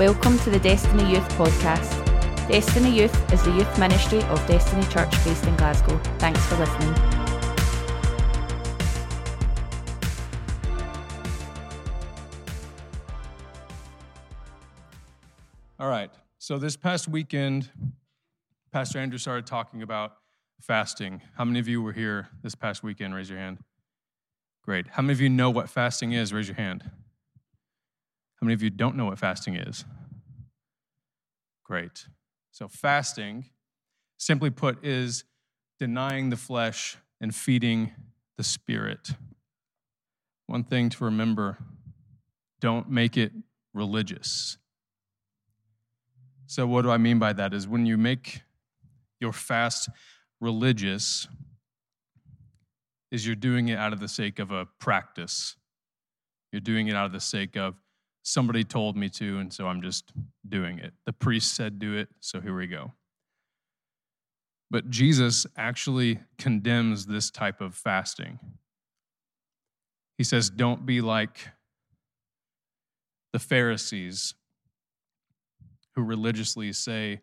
Welcome to the Destiny Youth podcast. Destiny Youth is the youth ministry of Destiny Church based in Glasgow. Thanks for listening. All right. So this past weekend, Pastor Andrew started talking about fasting. How many of you were here this past weekend? Raise your hand. Great. How many of you know what fasting is? Raise your hand. How many of you don't know what fasting is? Great. So, fasting, simply put, is denying the flesh and feeding the spirit. One thing to remember don't make it religious. So, what do I mean by that? Is when you make your fast religious, is you're doing it out of the sake of a practice. You're doing it out of the sake of somebody told me to, and so I'm just doing it. The priest said do it, so here we go. But Jesus actually condemns this type of fasting. He says, Don't be like the Pharisees who religiously say,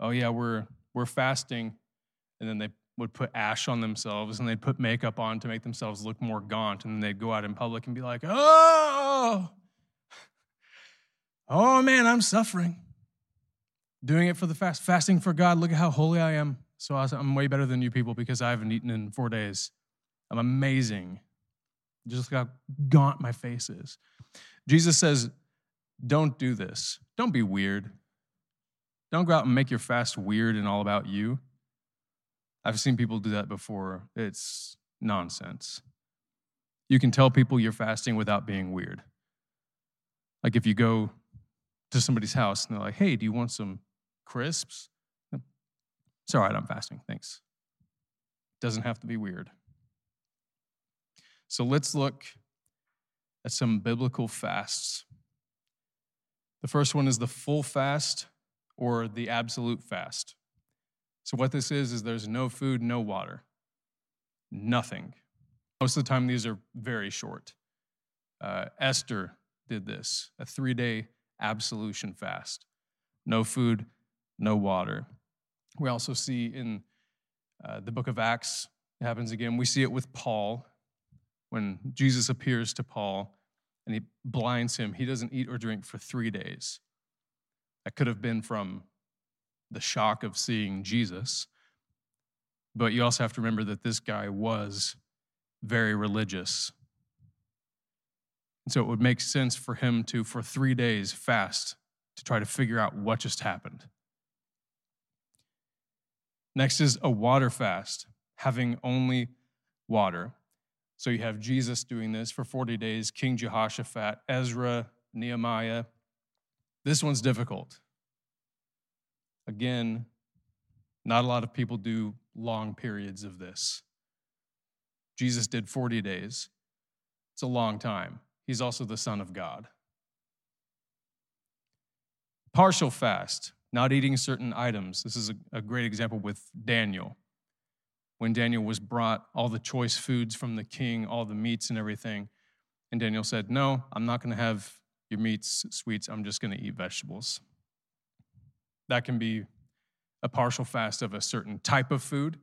Oh, yeah, we're, we're fasting. And then they would put ash on themselves and they'd put makeup on to make themselves look more gaunt. And then they'd go out in public and be like, Oh, Oh man, I'm suffering. Doing it for the fast, fasting for God. Look at how holy I am. So I'm way better than you people because I haven't eaten in four days. I'm amazing. Just look how gaunt my face is. Jesus says, Don't do this. Don't be weird. Don't go out and make your fast weird and all about you. I've seen people do that before. It's nonsense. You can tell people you're fasting without being weird. Like if you go to somebody's house and they're like, hey, do you want some crisps? It's all right, I'm fasting, thanks. Doesn't have to be weird. So let's look at some biblical fasts. The first one is the full fast or the absolute fast. So, what this is, is there's no food, no water, nothing. Most of the time, these are very short. Uh, Esther did this, a three day absolution fast. No food, no water. We also see in uh, the book of Acts, it happens again. We see it with Paul when Jesus appears to Paul and he blinds him. He doesn't eat or drink for three days. That could have been from the shock of seeing Jesus. But you also have to remember that this guy was very religious. And so it would make sense for him to, for three days, fast to try to figure out what just happened. Next is a water fast, having only water. So you have Jesus doing this for 40 days, King Jehoshaphat, Ezra, Nehemiah. This one's difficult. Again, not a lot of people do long periods of this. Jesus did 40 days. It's a long time. He's also the Son of God. Partial fast, not eating certain items. This is a, a, great example with Daniel. When Daniel was brought all the choice foods from the king, all the meats and everything, and Daniel said, No, I'm not going to have your meats, sweets, I'm just going to eat vegetables. That can be a partial fast of a certain type of food,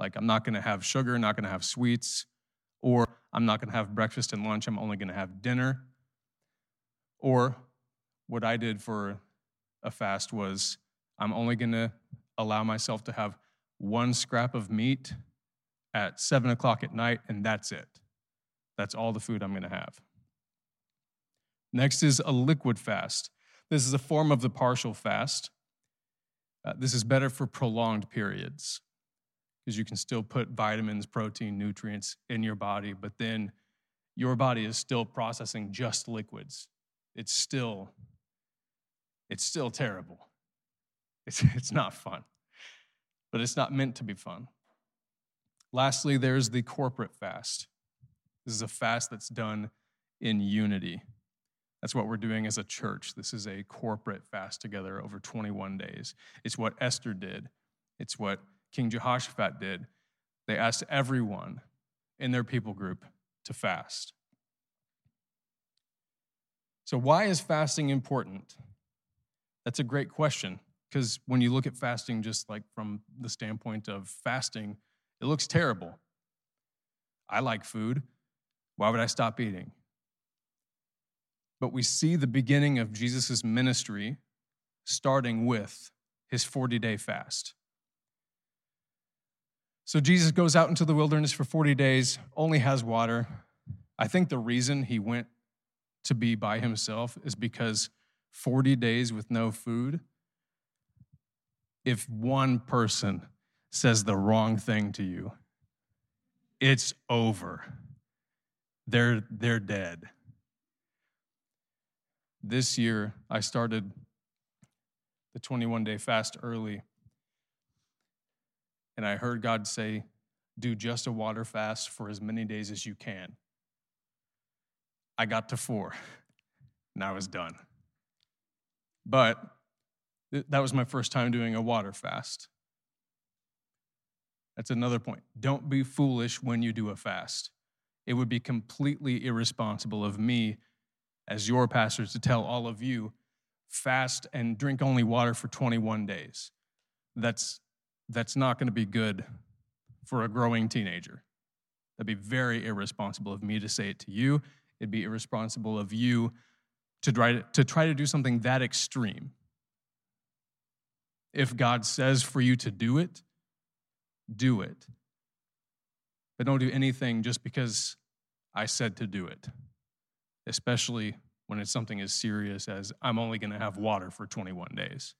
like I'm not going to have sugar, not going to have sweets, or I'm not going to have breakfast and lunch, I'm only going to have dinner. Or what I did for a fast was I'm only going to allow myself to have one scrap of meat at seven o'clock at night, and that's it. That's all the food I'm going to have. Next is a liquid fast. This is a form of the partial fast. Uh, this is better for prolonged periods because you can still put vitamins, protein, nutrients in your body, but then your body is still processing just liquids. It's still, it's still terrible. It's, it's not fun, but it's not meant to be fun. Lastly, there's the corporate fast. This is a fast that's done in unity. That's what we're doing as a church. This is a corporate fast together over 21 days. It's what Esther did. It's what King Jehoshaphat did. They asked everyone in their people group to fast. So, why is fasting important? That's a great question because when you look at fasting, just like from the standpoint of fasting, it looks terrible. I like food. Why would I stop eating? But we see the beginning of Jesus' ministry starting with his 40 day fast. So Jesus goes out into the wilderness for 40 days, only has water. I think the reason he went to be by himself is because 40 days with no food, if one person says the wrong thing to you, it's over. They're, they're dead. This year, I started the 21 day fast early, and I heard God say, Do just a water fast for as many days as you can. I got to four, and I was done. But that was my first time doing a water fast. That's another point. Don't be foolish when you do a fast. It would be completely irresponsible of me as your pastor to tell all of you fast and drink only water for 21 days. That's, that's not going to be good for a growing teenager. That'd be very irresponsible of me to say it to you. It'd be irresponsible of you to try to, to try to do something that extreme. If God says for you to do it, do it. But don't do anything just because I said to do it especially when it's something as serious as I'm only going to have water for 21 days.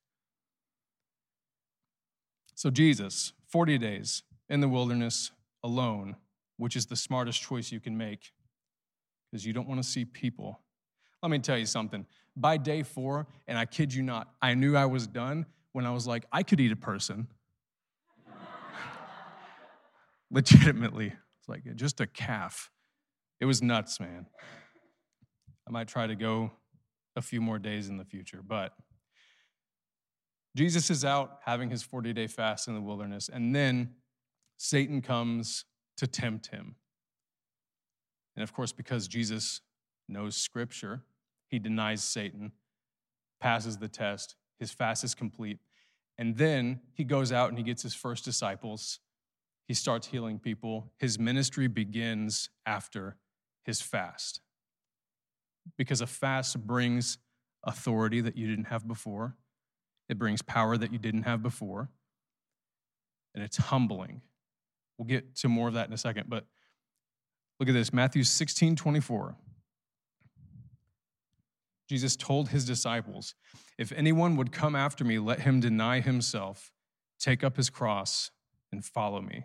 So, Jesus, 40 days in the wilderness alone, which is the smartest choice you can make because you don't want to see people. Let me tell you something. By day four, and I kid you not, I knew I was done when I was like, I could eat a person. Legitimately. It's like uh, just a calf. It was nuts, man. I might try to go a few more days in the future. But Jesus is out having his 40 day fast in the wilderness, and then Satan comes to tempt him. And of course, because Jesus knows scripture, he denies Satan, passes the test, his fast is complete. And then he goes out and he gets his first disciples. He starts healing people. His ministry begins after his fast because a fast brings authority that you didn't have before, it brings power that you didn't have before, and it's humbling. We'll get to more of that in a second, but look at this Matthew 16 24. Jesus told his disciples, If anyone would come after me, let him deny himself, take up his cross, and follow me.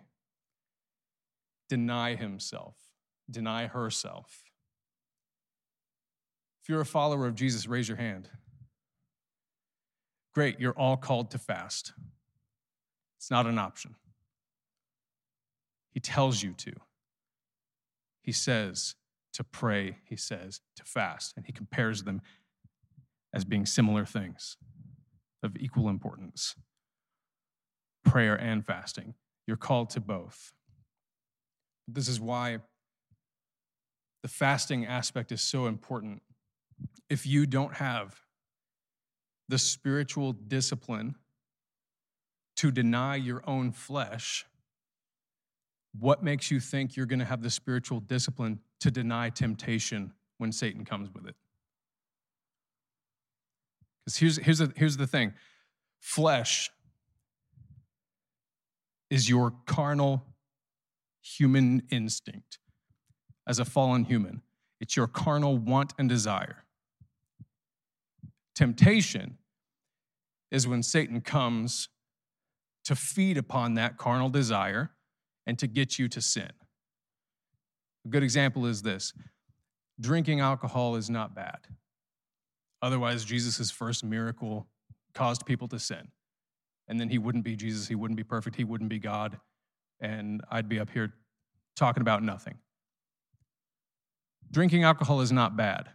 Deny himself, deny herself. If you're a follower of Jesus, raise your hand. Great, you're all called to fast. It's not an option. He tells you to. He says to pray, he says to fast, and he compares them as being similar things of equal importance prayer and fasting. You're called to both. This is why the fasting aspect is so important if you don't have the spiritual discipline to deny your own flesh, what makes you think you're going to have the spiritual discipline to deny temptation when Satan comes with it? Because here's, here's, the, here's the thing flesh is your carnal human instinct as a fallen human, it's your carnal want and desire. Temptation is when Satan comes to feed upon that carnal desire and to get you to sin. A good example is this drinking alcohol is not bad. Otherwise, Jesus' first miracle caused people to sin. And then he wouldn't be Jesus, he wouldn't be perfect, he wouldn't be God, and I'd be up here talking about nothing. Drinking alcohol is not bad.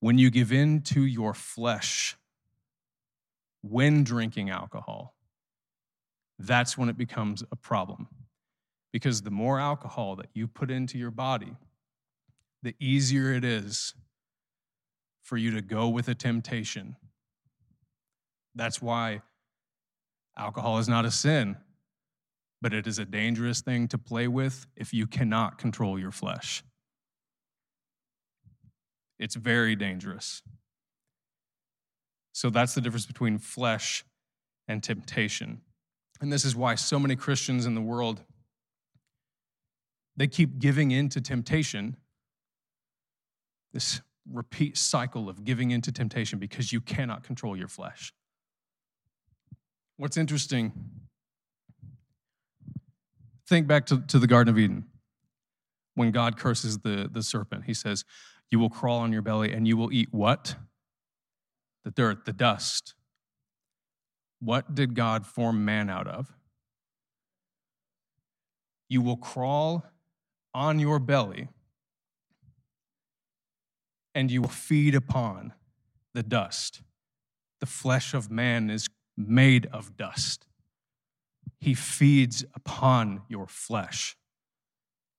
When you give in to your flesh when drinking alcohol, that's when it becomes a problem. Because the more alcohol that you put into your body, the easier it is for you to go with a temptation. That's why alcohol is not a sin, but it is a dangerous thing to play with if you cannot control your flesh. It's very dangerous. So that's the difference between flesh and temptation. And this is why so many Christians in the world they keep giving in to temptation. This repeat cycle of giving in to temptation because you cannot control your flesh. What's interesting, think back to, to the Garden of Eden when God curses the, the serpent. He says, You will crawl on your belly and you will eat what? The dirt, the dust. What did God form man out of? You will crawl on your belly and you will feed upon the dust. The flesh of man is made of dust. He feeds upon your flesh.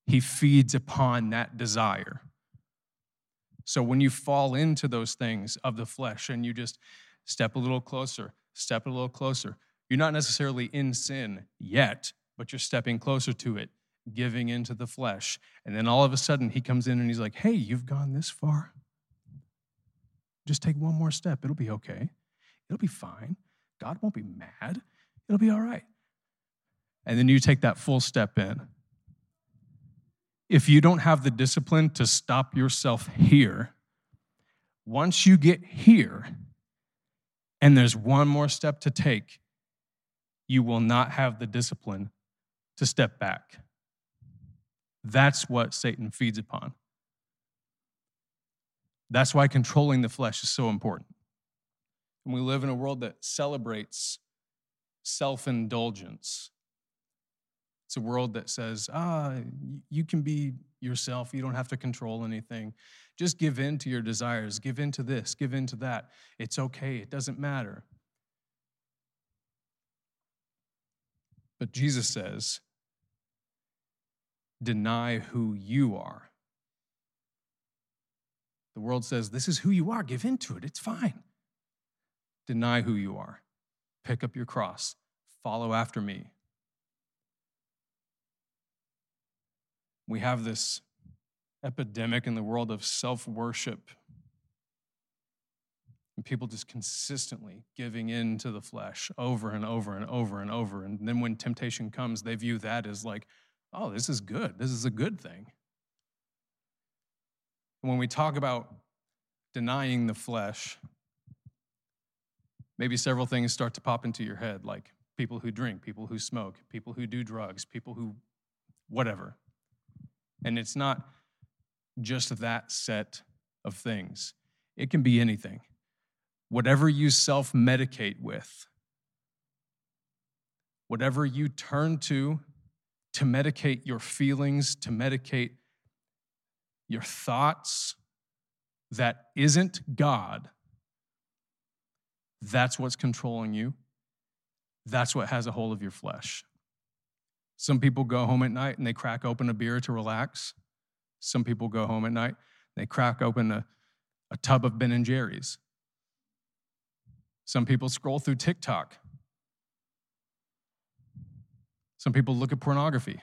He feeds upon that desire. So when you fall into those things of the flesh and you just step a little closer, step a little closer, you're not necessarily in sin yet, but you're stepping closer to it, giving into the flesh. And then all of a sudden he comes in and he's like, hey, you've gone this far. Just take one more step. It'll be okay. It'll be fine. God won't be mad. It'll be all right. And then you take that full step in. If you don't have the discipline to stop yourself here, once you get here and there's one more step to take, you will not have the discipline to step back. That's what Satan feeds upon. That's why controlling the flesh is so important. And we live in a world that celebrates self indulgence. It's a world that says, ah, you can be yourself. You don't have to control anything. Just give in to your desires. Give in to this. Give in to that. It's okay. It doesn't matter. But Jesus says, deny who you are. The world says, This is who you are. Give in to it. It's fine. Deny who you are. Pick up your cross. Follow after me. We have this epidemic in the world of self worship. And people just consistently giving in to the flesh over and over and over and over. And then when temptation comes, they view that as like, oh, this is good. This is a good thing. When we talk about denying the flesh, maybe several things start to pop into your head, like people who drink, people who smoke, people who do drugs, people who whatever. And it's not just that set of things, it can be anything. Whatever you self medicate with, whatever you turn to to medicate your feelings, to medicate your thoughts that isn't God, that's what's controlling you. That's what has a hold of your flesh. Some people go home at night and they crack open a beer to relax. Some people go home at night they crack open a, a tub of Ben and Jerry's. Some people scroll through TikTok. Some people look at pornography.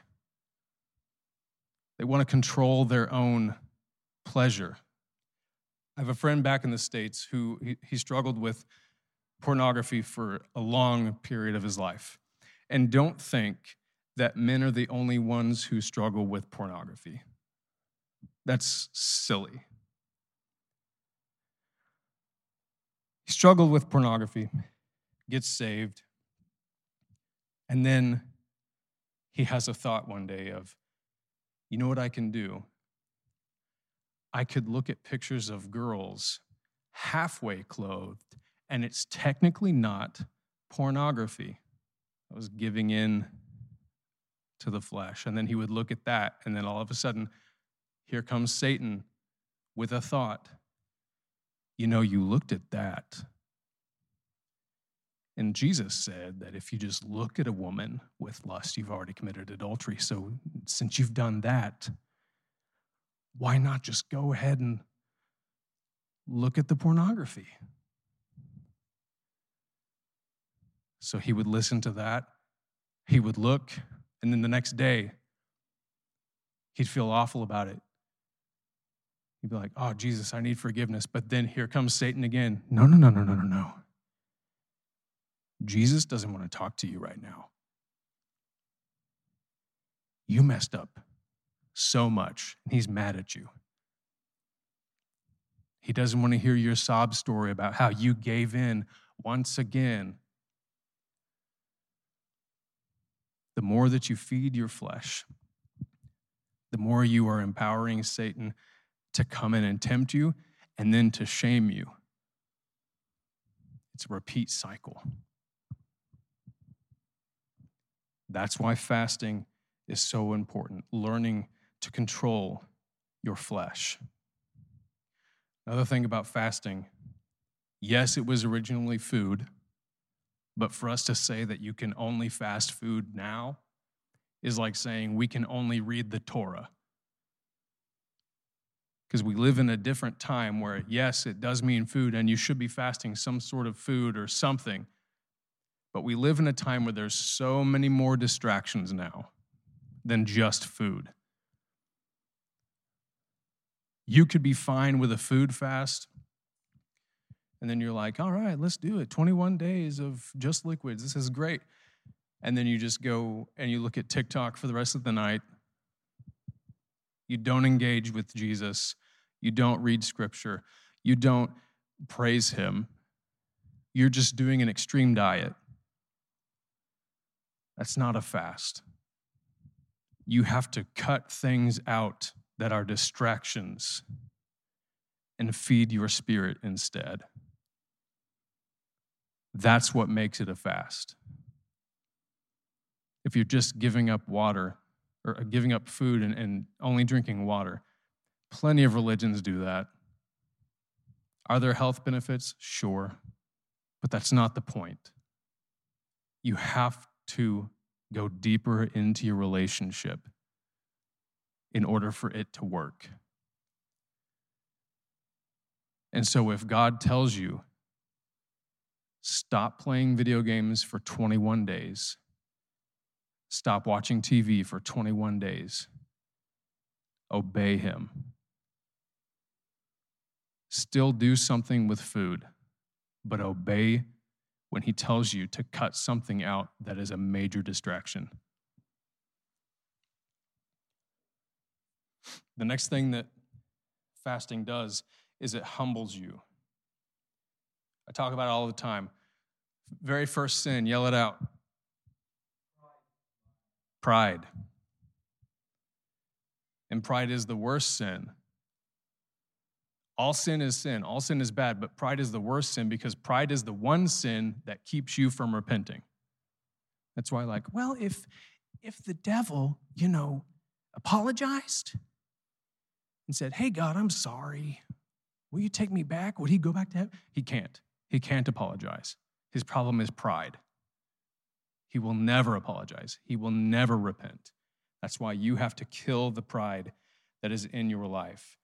They want to control their own pleasure. I have a friend back in the States who he, he struggled with pornography for a long period of his life. And don't think that men are the only ones who struggle with pornography. That's silly. He struggled with pornography, gets saved, and then he has a thought one day of, you know what I can do? I could look at pictures of girls halfway clothed, and it's technically not pornography. I was giving in to the flesh. And then he would look at that, and then all of a sudden, here comes Satan with a thought. You know, you looked at that and Jesus said that if you just look at a woman with lust, you've already committed adultery. So since you've done that, why not just go ahead and look at the pornography. So he would listen to that, he would look, and then the next day, he'd feel awful about it. He'd be like, Oh, Jesus, I need forgiveness. But then here comes Satan again. No, no, no, no, no, no, no. Jesus doesn't want to talk to you right now. You messed up so much, and he's mad at you. He doesn't want to hear your sob story about how you gave in once again. The more that you feed your flesh, the more you are empowering Satan to come in and tempt you and then to shame you. It's a repeat cycle. That's why fasting is so important, learning to control your flesh. Another thing about fasting yes, it was originally food, but for us to say that you can only fast food now is like saying we can only read the Torah. Because we live in a different time where, yes, it does mean food, and you should be fasting some sort of food or something. But we live in a time where there's so many more distractions now than just food. You could be fine with a food fast, and then you're like, all right, let's do it. 21 days of just liquids. This is great. And then you just go and you look at TikTok for the rest of the night. You don't engage with Jesus. You don't read scripture. You don't praise him. You're just doing an extreme diet. That's not a fast. You have to cut things out that are distractions and feed your spirit instead. That's what makes it a fast. If you're just giving up water or uh, giving up food and, and only drinking water, plenty of religions do that. Are there health benefits? Sure. But that's not the point. You have to go deeper into your relationship in order for it to work. And so, if God tells you, stop playing video games for 21 days, stop watching TV for 21 days, obey Him. Still do something with food, but obey when He tells you to cut something out that is a major distraction. The next thing that fasting does is it humbles you. I talk about it all the time. Very first sin, yell it out. Pride. And pride is the worst sin. All sin is sin. All sin is bad, but pride is the worst sin because pride is the one sin that keeps you from repenting. That's why, like, well, if if the devil, you know, apologized, and said, Hey, God, I'm sorry. Will you take me back? Would he go back to heaven? He can't. He can't apologize. His problem is pride. He will never apologize, he will never repent. That's why you have to kill the pride that is in your life.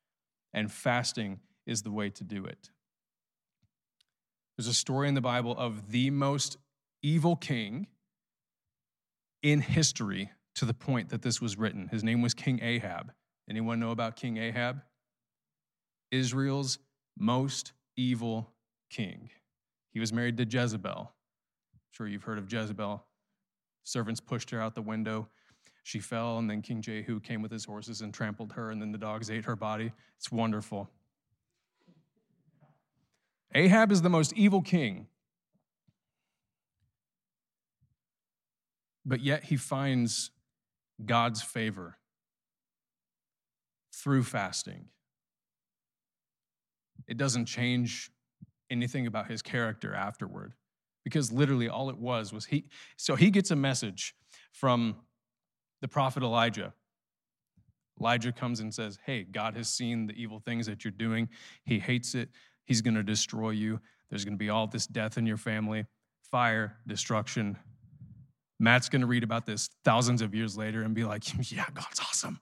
And fasting is the way to do it. There's a story in the Bible of the most evil king in history to the point that this was written. His name was King Ahab. Anyone know about King Ahab? Israel's most evil king. He was married to Jezebel. I'm sure you've heard of Jezebel. Servants pushed her out the window. She fell, and then King Jehu came with his horses and trampled her, and then the dogs ate her body. It's wonderful. Ahab is the most evil king. But yet he finds God's favor through fasting. It doesn't change anything about his character afterward because literally all it was was he so he gets a message from the prophet Elijah. Elijah comes and says, "Hey, God has seen the evil things that you're doing. He hates it. He's going to destroy you. There's going to be all this death in your family, fire, destruction." Matt's going to read about this thousands of years later and be like, "Yeah, God's awesome."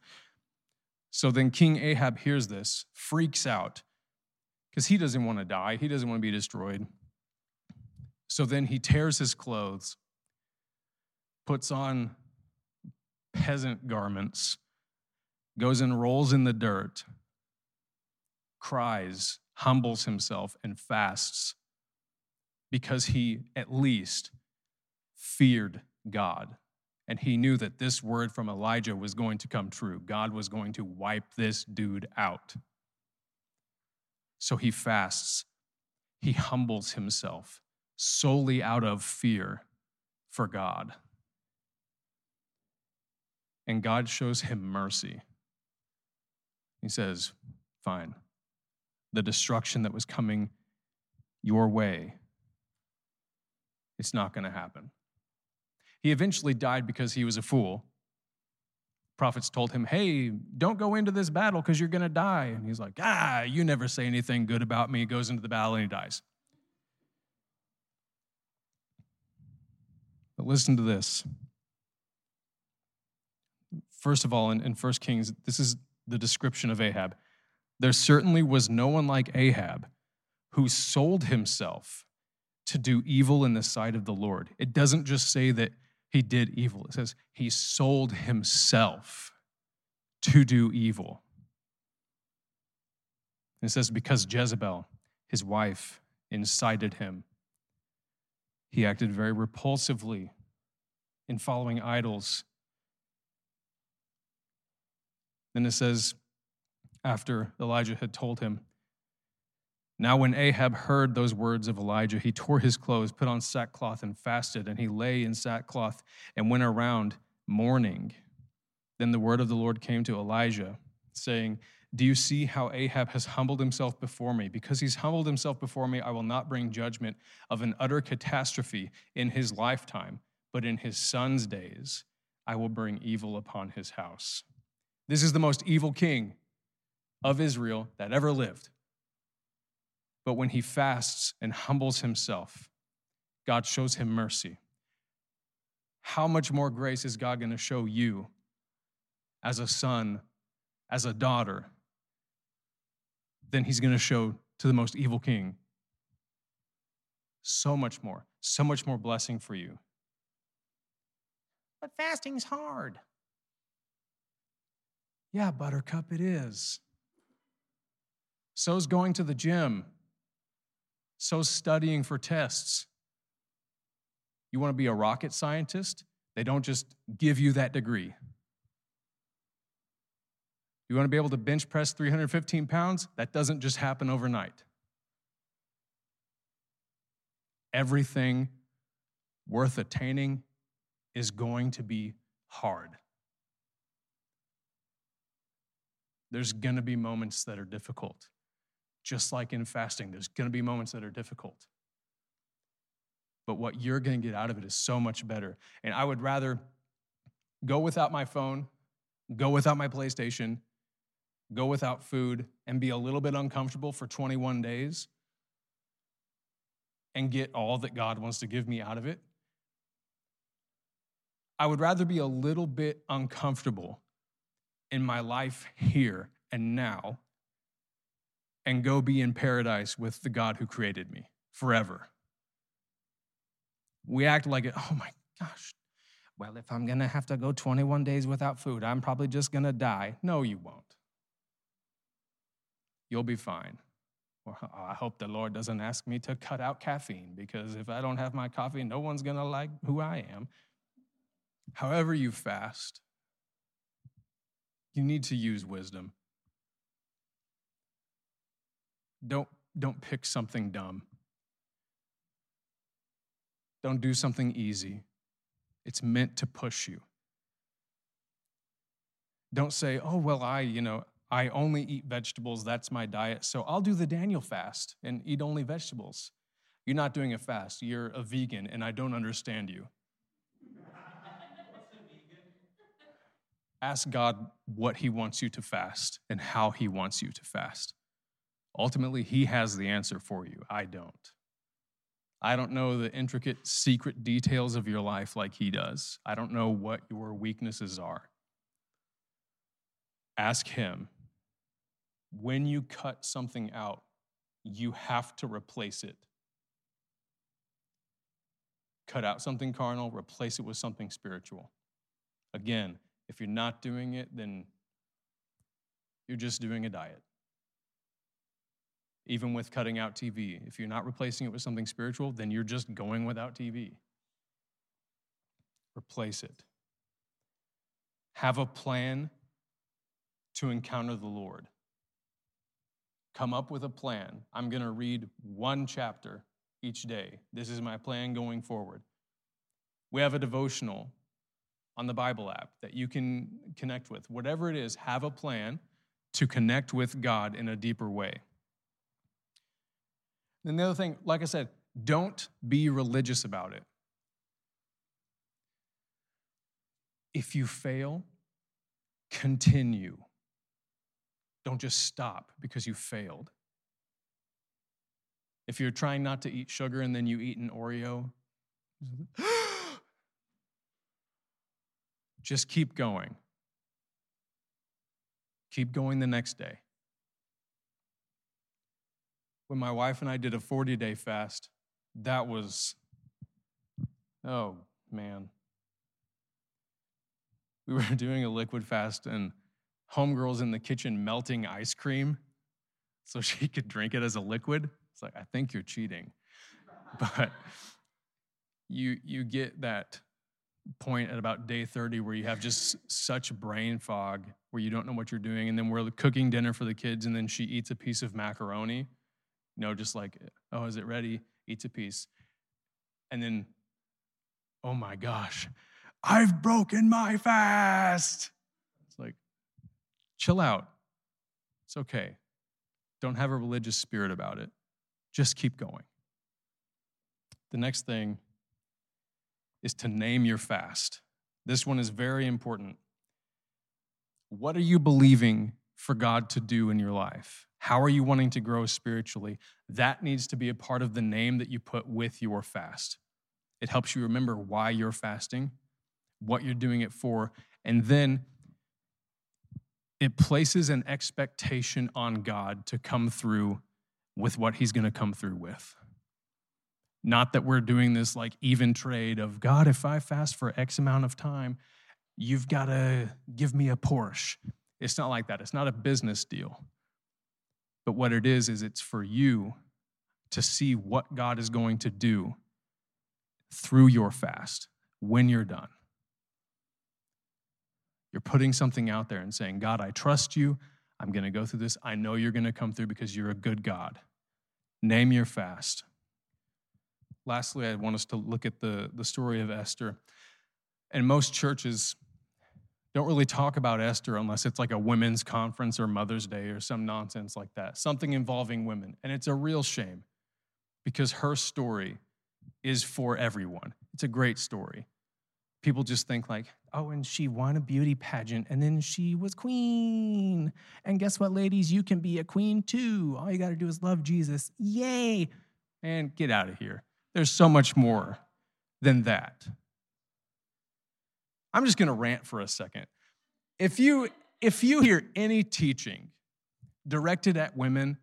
So then King Ahab hears this, freaks out, because he doesn't want to die, he doesn't want to be destroyed. So then he tears his clothes, puts on peasant garments, goes and rolls in the dirt, cries, humbles himself, and fasts because he at least feared God. And he knew that this word from Elijah was going to come true. God was going to wipe this dude out. So he fasts, he humbles himself solely out of fear for God. And God shows him mercy. He says, Fine, the destruction that was coming your way, it's not going to happen. He eventually died because he was a fool. Prophets told him, Hey, don't go into this battle because you're going to die. And he's like, Ah, you never say anything good about me. He goes into the battle and he dies. But listen to this. First of all, in, in 1 Kings, this is the description of Ahab. There certainly was no one like Ahab who sold himself to do evil in the sight of the Lord. It doesn't just say that he did evil. It says he sold himself to do evil. it says, because Jezebel, his wife, incited him, he acted very repulsively in following idols. Then it says, after Elijah had told him, now, when Ahab heard those words of Elijah, he tore his clothes, put on sackcloth, and fasted, and he lay in sackcloth and went around mourning. Then the word of the Lord came to Elijah, saying, Do you see how Ahab has humbled himself before me? Because he's humbled himself before me, I will not bring judgment of an utter catastrophe in his lifetime, but in his son's days I will bring evil upon his house. This is the most evil king of Israel that ever lived. But when he fasts and humbles himself, God shows him mercy. How much more grace is God going to show you as a son, as a daughter, than he's going to show to the most evil king? So much more, so much more blessing for you. But fasting's hard. Yeah, Buttercup, it is. So's going to the gym so studying for tests. You want to be a rocket scientist? They don't just give you that degree. You want to be able to bench press 315 pounds? That doesn't just happen overnight. Everything worth attaining is going to be hard. There's going to be moments that are difficult just like in fasting, there's going to be moments that are difficult. But what you're going to get out of it is so much better. And I would rather go without my phone, go without my PlayStation, go without food, and be a little bit uncomfortable for 21 days and get all that God wants to give me out of it. I would rather be a little bit uncomfortable in my life here and now and go be in paradise with the God who created me forever. We act like it, oh my gosh, well, if I'm gonna have to go 21 days without food, I'm probably just gonna die. No, you won't. You'll be fine. Well, I hope the Lord doesn't ask me to cut out caffeine because if I don't have my coffee, no one's gonna like who I am. However, you fast, you need to use wisdom. Don't, don't pick something dumb. Don't do something easy. It's meant to push you. Don't say, oh, well, I, you know, I only eat vegetables. That's my diet. So I'll do the Daniel fast and eat only vegetables. You're not doing a fast. You're a vegan, and I don't understand you. Ask God what He wants you to fast and how He wants you to fast. Ultimately, He has the answer for you. I don't. I don't know the intricate secret details of your life like He does. I don't know what your weaknesses are. Ask Him when you cut something out you have to replace it. Cut out something carnal, replace it with something spiritual. Again, if you're not doing it, then you're just doing a diet. Even with cutting out TV, if you're not replacing it with something spiritual, then you're just going without TV. Replace it. Have a plan to encounter the Lord. Come up with a plan. I'm going to read one chapter each day. This is my plan going forward. We have a devotional on the Bible app that you can connect with. Whatever it is, have a plan to connect with God in a deeper way. Then the other thing, like I said, don't be religious about it. If you fail, continue. Don't just stop because you failed. If you're trying not to eat sugar and then you eat an Oreo, just keep going. Keep going the next day. When my wife and I did a 40 day fast, that was, oh man. We were doing a liquid fast, and homegirl's in the kitchen melting ice cream so she could drink it as a liquid. It's like, I think you're cheating. But you, you get that point at about day 30 where you have just such brain fog where you don't know what you're doing. And then we're cooking dinner for the kids, and then she eats a piece of macaroni. Know, just like, oh, is it ready? Eats a piece. And then, oh my gosh, I've broken my fast. It's like, chill out. It's okay. Don't have a religious spirit about it. Just keep going. The next thing is to name your fast. This one is very important. What are you believing for God to do in your life? How are you wanting to grow spiritually? That needs to be a part of the name that you put with your fast. It helps you remember why you're fasting, what you're doing it for, and then it places an expectation on God to come through with what He's going to come through with. Not that we're doing this like even trade of God, if I fast for X amount of time, you've got to give me a Porsche. It's not like that. It's not a business deal. But what it is, is it's for you to see what God is going to do through your fast when you're done. You're putting something out there and saying, God, I trust you. I'm going to go through this. I know you're going to come through because you're a good God. Name your fast. Lastly, I want us to look at the, the story of Esther. And most churches don't really talk about Esther unless it's like a women's conference or Mother's Day or some nonsense like that, something involving women. And it's a real shame because her story is for everyone. It's a great story. People just think like, oh, and she won a beauty pageant and then she was queen. And guess what, ladies? You can be a queen too. All you got to do is love Jesus. Yay. And get out of here. There's so much more than that. I'm just going to rant for a second. If you if you hear any teaching directed at women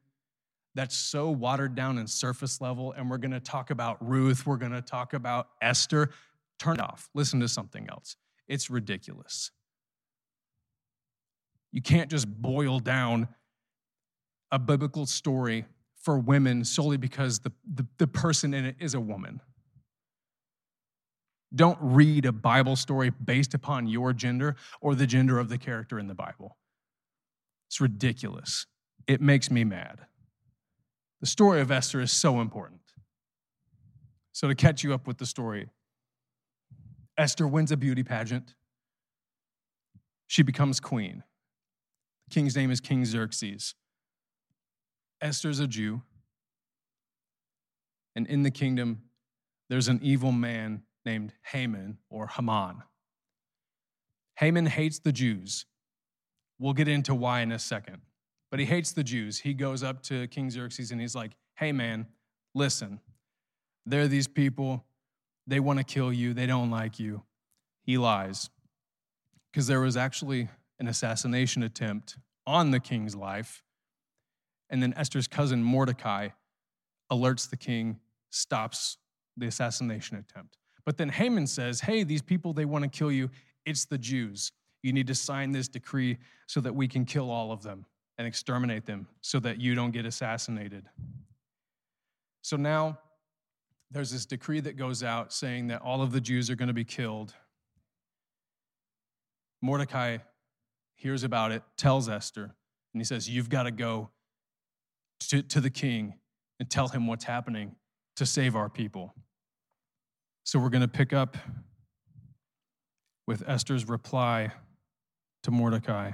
that's so watered down and surface level and we're going to talk about Ruth, we're going to talk about Esther, turn it off. Listen to something else. It's ridiculous. You can't just boil down a biblical story for women solely because the, the, the, person in it is a woman. Don't read a Bible story based upon your gender or the gender of the character in the Bible. It's ridiculous. It makes me mad. The story of Esther is so important. So, to catch you up with the story, Esther wins a beauty pageant. She becomes queen. The king's name is King Xerxes. Esther's a Jew. And in the kingdom, there's an evil man named Haman or Haman. Haman hates the Jews. We'll get into why in a second. But he hates the Jews. He goes up to King Xerxes and he's like, hey, man, listen, there are these people. They want to kill you. They don't like you. He lies. Because there was actually an assassination attempt on the king's life And then Esther's cousin Mordecai alerts the king, stops the assassination attempt. But then Haman says, Hey, these people, they want to kill you. It's the Jews. You need to sign this decree so that we can kill all of them and exterminate them so that you don't get assassinated. So now there's this decree that goes out saying that all of the Jews are going to be killed. Mordecai hears about it, tells Esther, and he says, You've got to go to, to the king and tell him what's happening to save our people. So we're going to pick up with Esther's reply to Mordecai.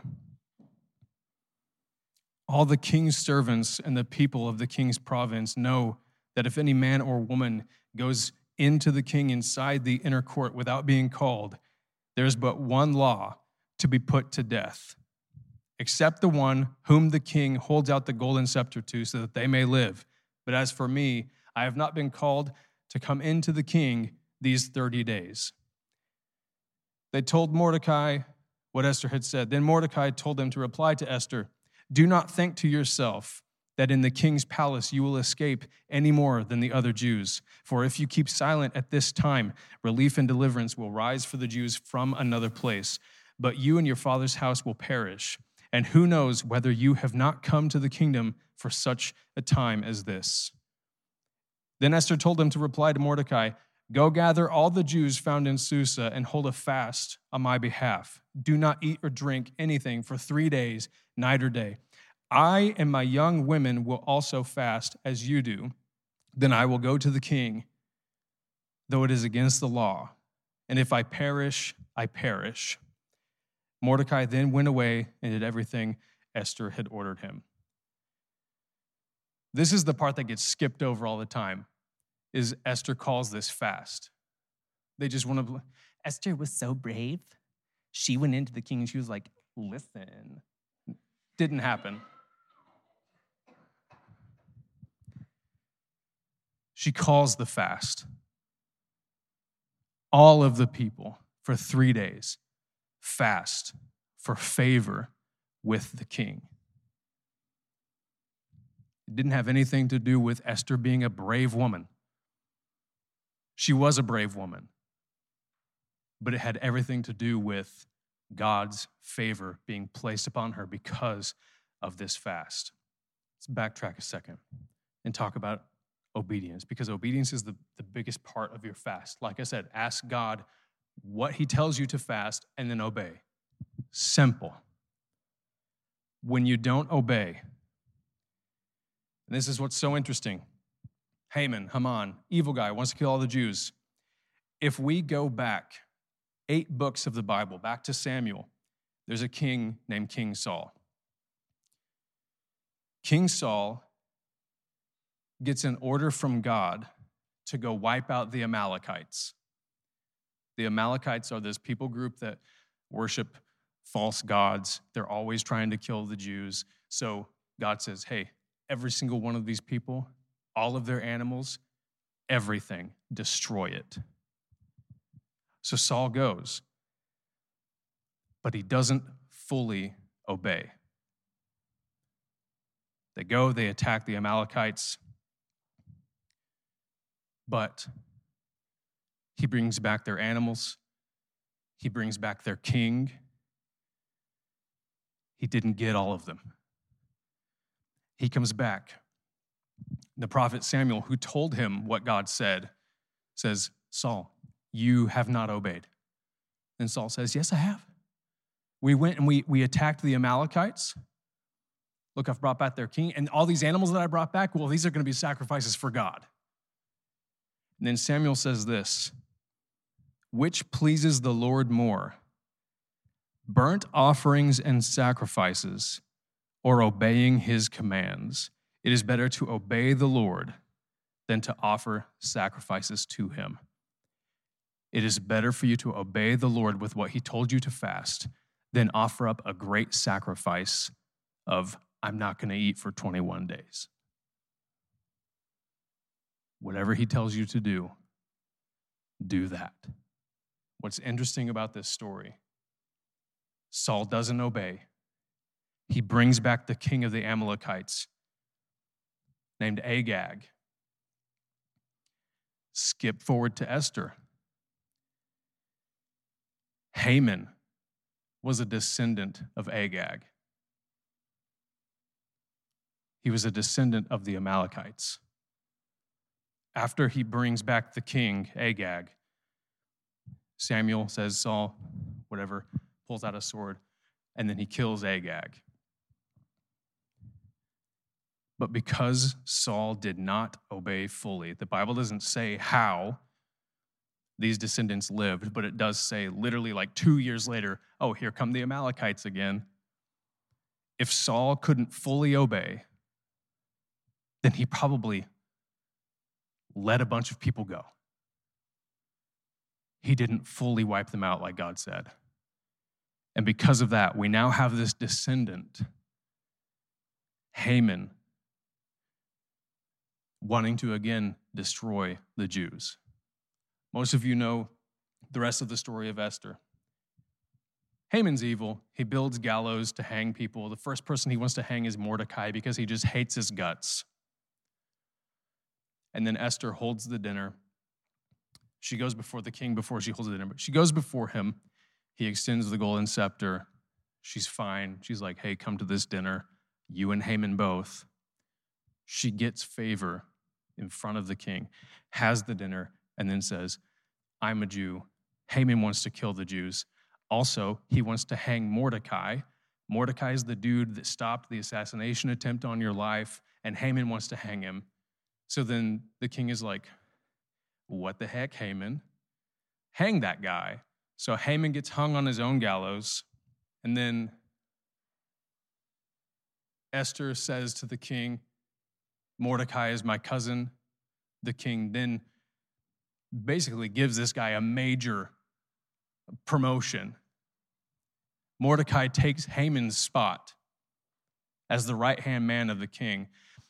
All the king's servants and the people of the king's province know that if any man or woman goes into the king inside the inner court without being called, there's but one law to be put to death, except the one whom the king holds out the golden scepter to so that they may live. But as for me, I have not been called to come into the king these 30 days. They told Mordecai what Esther had said. Then Mordecai told them to reply to Esther Do not think to yourself that in the king's palace you will escape any more than the other Jews. For if you keep silent at this time, relief and deliverance will rise for the Jews from another place. But you and your father's house will perish. And who knows whether you have not come to the kingdom for such a time as this? Then Esther told them to reply to Mordecai Go gather all the Jews found in Susa and hold a fast on my behalf. Do not eat or drink anything for three days, night or day. I and my young women will also fast as you do. Then I will go to the king, though it is against the law. And if I perish, I perish. Mordecai then went away and did everything Esther had ordered him. This is the part that gets skipped over all the time. Is Esther calls this fast. They just want to Esther was so brave. She went into the king and she was like, "Listen." Didn't happen. She calls the fast. All of the people for 3 days fast for favor with the king. It didn't have anything to do with Esther being a brave woman. She was a brave woman, but it had everything to do with God's favor being placed upon her because of this fast. Let's backtrack a second and talk about obedience because obedience is the, the biggest part of your fast. Like I said, ask God what He tells you to fast and then obey. Simple. When you don't obey, and this is what's so interesting. Haman, Haman, evil guy, wants to kill all the Jews. If we go back eight books of the Bible, back to Samuel, there's a king named King Saul. King Saul gets an order from God to go wipe out the Amalekites. The Amalekites are this people group that worship false gods. They're always trying to kill the Jews. So God says, hey, every single one of these people, all of their animals, everything, destroy it. So Saul goes, but he doesn't fully obey. They go, they attack the Amalekites, but he brings back their animals, he brings back their king. He didn't get all of them. He comes back. The prophet Samuel, who told him what God said, says, Saul, you have not obeyed. And Saul says, Yes, I have. We went and we, we attacked the Amalekites. Look, I've brought back their king. And all these animals that I brought back, well, these are going to be sacrifices for God. And then Samuel says this Which pleases the Lord more, burnt offerings and sacrifices, or obeying his commands? It is better to obey the Lord than to offer sacrifices to him. It is better for you to obey the Lord with what he told you to fast than offer up a great sacrifice of, I'm not going to eat for 21 days. Whatever he tells you to do, do that. What's interesting about this story Saul doesn't obey. He brings back the king of the Amalekites, named Agag. Skip forward to Esther. Haman was a descendant of Agag. He was a descendant of the Amalekites. After he brings back the king, Agag, Samuel says, Saul, whatever, pulls out a sword, and then he kills Agag. But because Saul did not obey fully, the Bible doesn't say how these descendants lived, but it does say literally like two years later, oh, here come the Amalekites again. If Saul couldn't fully obey, then he probably let a bunch of people go. He didn't fully wipe them out like God said. And because of that, we now have this descendant, Haman, wanting to again destroy the Jews. Most of you know the rest of the story of Esther. Haman's evil. He builds gallows to hang people. The first person he wants to hang is Mordecai because he just hates his guts. And then Esther holds the dinner. She goes before the king before she holds the dinner, but she goes before him. He extends the golden scepter. She's fine. She's like, hey, come to this dinner, you and Haman both. She gets favor in front of the king, has the dinner, and then says, I'm a Jew. Haman wants to kill the Jews. Also, he wants to hang Mordecai. Mordecai is the dude that stopped the assassination attempt on your life, and Haman wants to hang him. So then the king is like, What the heck, Haman? Hang that guy. So Haman gets hung on his own gallows, and then Esther says to the king, Mordecai is my cousin. The king then basically gives this guy a major promotion. Mordecai takes Haman's spot as the right hand man of the king.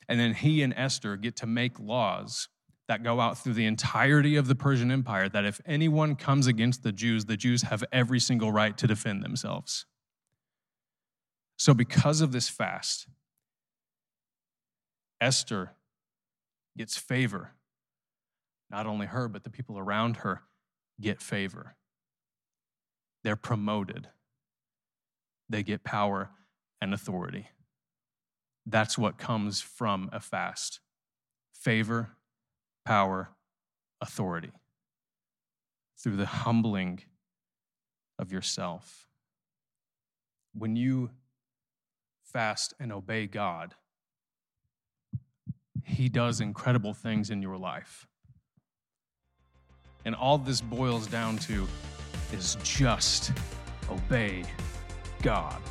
And then he and Esther get to make laws that go out through the entirety of the Persian Empire that if anyone comes against the Jews, the Jews have every single right to defend themselves. So, because of this fast, Esther gets favor. Not only her, but the people around her get favor. They're promoted, they get power and authority. That's what comes from a fast favor, power, authority through the humbling of yourself. When you fast and obey God, He does incredible things in your life. And all this boils down to is just obey God.